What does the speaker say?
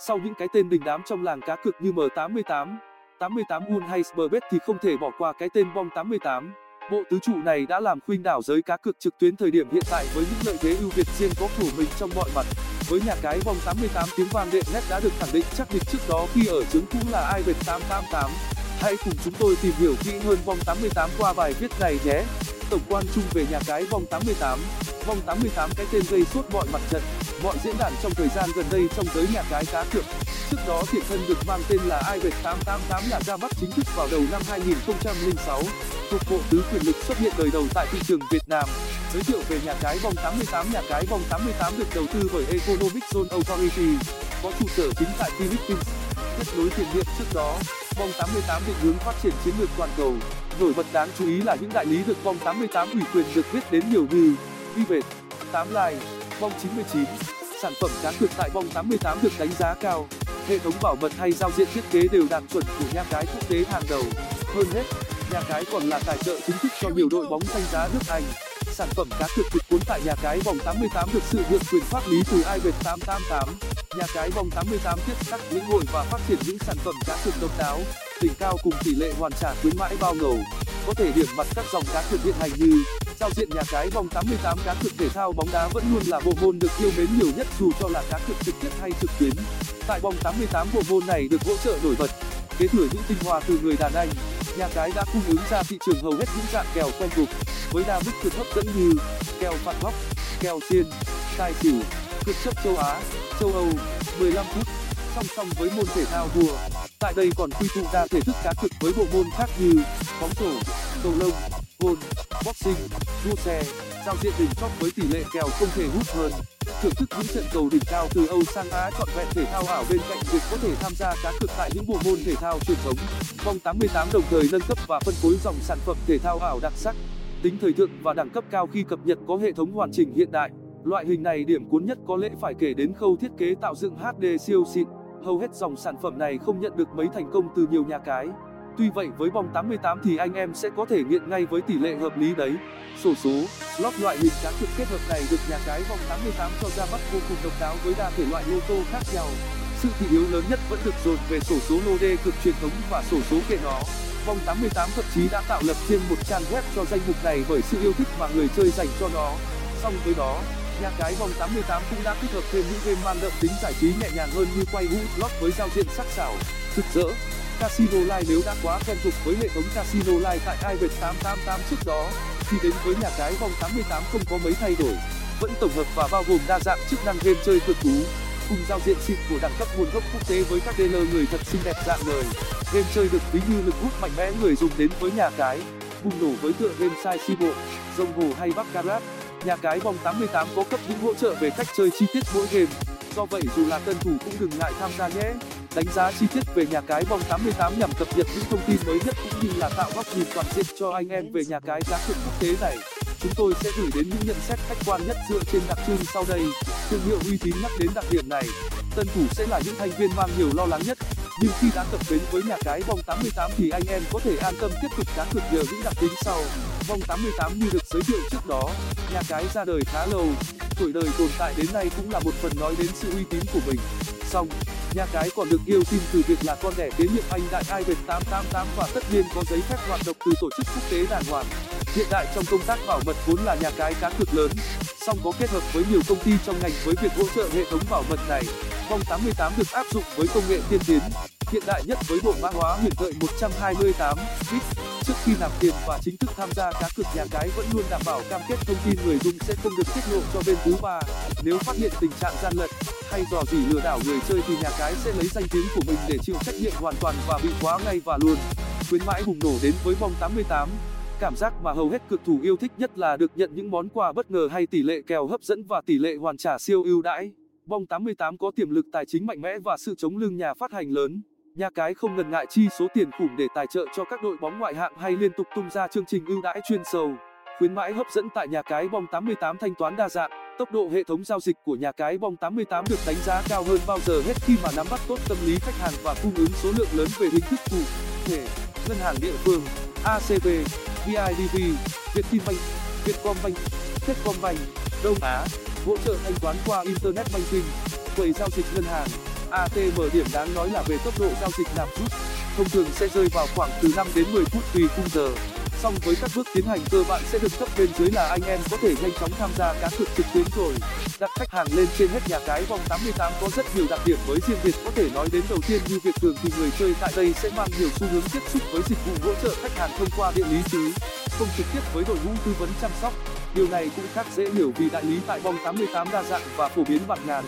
Sau những cái tên đình đám trong làng cá cược như M88, 88 Wool hay Spurbet thì không thể bỏ qua cái tên Bong 88. Bộ tứ trụ này đã làm khuynh đảo giới cá cược trực tuyến thời điểm hiện tại với những lợi thế ưu việt riêng có của mình trong mọi mặt. Với nhà cái Bong 88 tiếng vang đệm nét đã được khẳng định chắc định trước đó khi ở chứng cũ là ai 888. Hãy cùng chúng tôi tìm hiểu kỹ hơn Bong 88 qua bài viết này nhé. Tổng quan chung về nhà cái Bong 88 Bong 88 cái tên gây sốt mọi mặt trận, mọi diễn đàn trong thời gian gần đây trong giới nhà cái cá cược. Trước đó thiện thân được mang tên là iBet 888 là ra mắt chính thức vào đầu năm 2006, thuộc bộ tứ quyền lực xuất hiện đời đầu tại thị trường Việt Nam. Giới thiệu về nhà cái vòng 88 Nhà cái vòng 88 được đầu tư bởi Economic Zone Authority, có trụ sở chính tại Philippines. Kết nối tiền điện trước đó, vòng 88 định hướng phát triển chiến lược toàn cầu. Nổi bật đáng chú ý là những đại lý được vòng 88 ủy quyền được biết đến nhiều như Vivet, 8 Line, Bong 99. Sản phẩm cá cược tại Bong 88 được đánh giá cao. Hệ thống bảo mật hay giao diện thiết kế đều đạt chuẩn của nhà cái quốc tế hàng đầu. Hơn hết, nhà cái còn là tài trợ chính thức cho nhiều đội bóng danh giá nước Anh. Sản phẩm cá cược trực cuốn tại nhà cái Bong 88 được sự nhượng quyền pháp lý từ Ivet 888. Nhà cái Bong 88 tiếp sắc lĩnh hội và phát triển những sản phẩm cá cược độc đáo, đỉnh cao cùng tỷ lệ hoàn trả khuyến mãi bao ngầu. Có thể điểm mặt các dòng cá cược hiện hành như giao diện nhà cái vòng 88 cá cược thể thao bóng đá vẫn luôn là bộ môn được yêu mến nhiều nhất dù cho là cá cược trực tiếp hay trực tuyến. Tại vòng 88 bộ môn này được hỗ trợ nổi bật, kế thừa những tinh hoa từ người đàn anh, nhà cái đã cung ứng ra thị trường hầu hết những dạng kèo quen thuộc với đa mức cược hấp dẫn như kèo phạt góc, kèo xiên, tài xỉu, cược chấp châu Á, châu Âu, 15 phút. Song song với môn thể thao vua, tại đây còn quy tụ đa thể thức cá cược với bộ môn khác như bóng rổ, cầu lông, gôn boxing, đua xe. Giao diện đỉnh chóp với tỷ lệ kèo không thể hút hơn. Thưởng thức những trận cầu đỉnh cao từ Âu sang Á trọn vẹn thể thao ảo bên cạnh việc có thể tham gia cá cược tại những bộ môn thể thao truyền thống. Vòng 88 đồng thời nâng cấp và phân phối dòng sản phẩm thể thao ảo đặc sắc, tính thời thượng và đẳng cấp cao khi cập nhật có hệ thống hoàn chỉnh hiện đại. Loại hình này điểm cuốn nhất có lẽ phải kể đến khâu thiết kế tạo dựng HD siêu xịn. Hầu hết dòng sản phẩm này không nhận được mấy thành công từ nhiều nhà cái. Tuy vậy với bóng 88 thì anh em sẽ có thể nghiện ngay với tỷ lệ hợp lý đấy. Sổ số, lót loại hình cá cược kết hợp này được nhà cái vòng 88 cho ra mắt vô cùng độc đáo với đa thể loại lô tô khác nhau. Sự thị yếu lớn nhất vẫn được dồn về sổ số lô đê cực truyền thống và sổ số kệ nó. Vòng 88 thậm chí đã tạo lập riêng một trang web cho danh mục này bởi sự yêu thích mà người chơi dành cho nó. Song với đó, nhà cái vòng 88 cũng đã tích hợp thêm những game mang đậm tính giải trí nhẹ nhàng hơn như quay hũ slot với giao diện sắc sảo, rực rỡ. Casino Live nếu đã quá quen thuộc với hệ thống Casino Live tại iBet 888 trước đó, thì đến với nhà cái vòng 88 không có mấy thay đổi, vẫn tổng hợp và bao gồm đa dạng chức năng game chơi cực cú, cùng giao diện xịn của đẳng cấp nguồn gốc quốc tế với các dealer người thật xinh đẹp dạng người. Game chơi được ví như lực hút mạnh mẽ người dùng đến với nhà cái, bùng nổ với tựa game sai si bộ, rồng hồ hay baccarat. Nhà cái vòng 88 có cấp những hỗ trợ về cách chơi chi tiết mỗi game. Do vậy dù là tân thủ cũng đừng ngại tham gia nhé. Đánh giá chi tiết về nhà cái vòng 88 nhằm cập nhật những thông tin mới nhất cũng như là tạo góc nhìn toàn diện cho anh em về nhà cái cá cược quốc tế này. Chúng tôi sẽ gửi đến những nhận xét khách quan nhất dựa trên đặc trưng sau đây. Thương hiệu uy tín nhắc đến đặc điểm này, tân thủ sẽ là những thành viên mang nhiều lo lắng nhất. Nhưng khi đã cập bến với nhà cái vòng 88 thì anh em có thể an tâm tiếp tục cá cược nhờ những đặc tính sau. Vòng 88 như được giới thiệu trước đó, nhà cái ra đời khá lâu, tuổi đời tồn tại đến nay cũng là một phần nói đến sự uy tín của mình. Song, nhà cái còn được yêu tin từ việc là con đẻ kế nhiệm anh đại Ivan 888 và tất nhiên có giấy phép hoạt động từ tổ chức quốc tế đàng hoàng. Hiện đại trong công tác bảo mật vốn là nhà cái cá cược lớn, song có kết hợp với nhiều công ty trong ngành với việc hỗ trợ hệ thống bảo mật này. Vòng 88 được áp dụng với công nghệ tiên tiến, hiện đại nhất với bộ mã hóa huyền thoại 128 bit. Trước khi nạp tiền và chính thức tham gia cá cược nhà cái vẫn luôn đảm bảo cam kết thông tin người dùng sẽ không được tiết lộ cho bên thứ ba. Nếu phát hiện tình trạng gian lận hay dò dỉ lừa đảo người chơi thì nhà cái sẽ lấy danh tiếng của mình để chịu trách nhiệm hoàn toàn và bị khóa ngay và luôn. Khuyến mãi bùng nổ đến với vòng 88 cảm giác mà hầu hết cực thủ yêu thích nhất là được nhận những món quà bất ngờ hay tỷ lệ kèo hấp dẫn và tỷ lệ hoàn trả siêu ưu đãi. Bong 88 có tiềm lực tài chính mạnh mẽ và sự chống lưng nhà phát hành lớn. Nhà cái không ngần ngại chi số tiền khủng để tài trợ cho các đội bóng ngoại hạng hay liên tục tung ra chương trình ưu đãi chuyên sâu. Khuyến mãi hấp dẫn tại nhà cái Bong 88 thanh toán đa dạng. Tốc độ hệ thống giao dịch của nhà cái Bong 88 được đánh giá cao hơn bao giờ hết khi mà nắm bắt tốt tâm lý khách hàng và cung ứng số lượng lớn về hình thức cụ thể. Ngân hàng địa phương, ACB, BIDV, Vietinbank, Vietcombank, Techcombank, Đông Á hỗ trợ thanh toán qua internet banking, quầy giao dịch ngân hàng, atm điểm đáng nói là về tốc độ giao dịch làm rút. Thông thường sẽ rơi vào khoảng từ đến phút tùy khung giờ. Song với các bước tiến hành, cơ bản sẽ được cấp bên dưới là anh em có thể nhanh chóng tham gia cá cược trực tuyến rồi. Đặt khách hàng lên trên hết nhà cái, vòng có rất nhiều đặc điểm mới riêng biệt có thể nói đến đầu tiên như việc thường thì người chơi tại đây sẽ mang nhiều xu hướng tiếp xúc với dịch vụ hỗ trợ khách hàng thông qua địa lý chứ, không trực tiếp với đội ngũ tư vấn chăm sóc. Điều này cũng khác dễ hiểu vì đại lý tại vòng đa dạng và phổ biến bạt ngàn.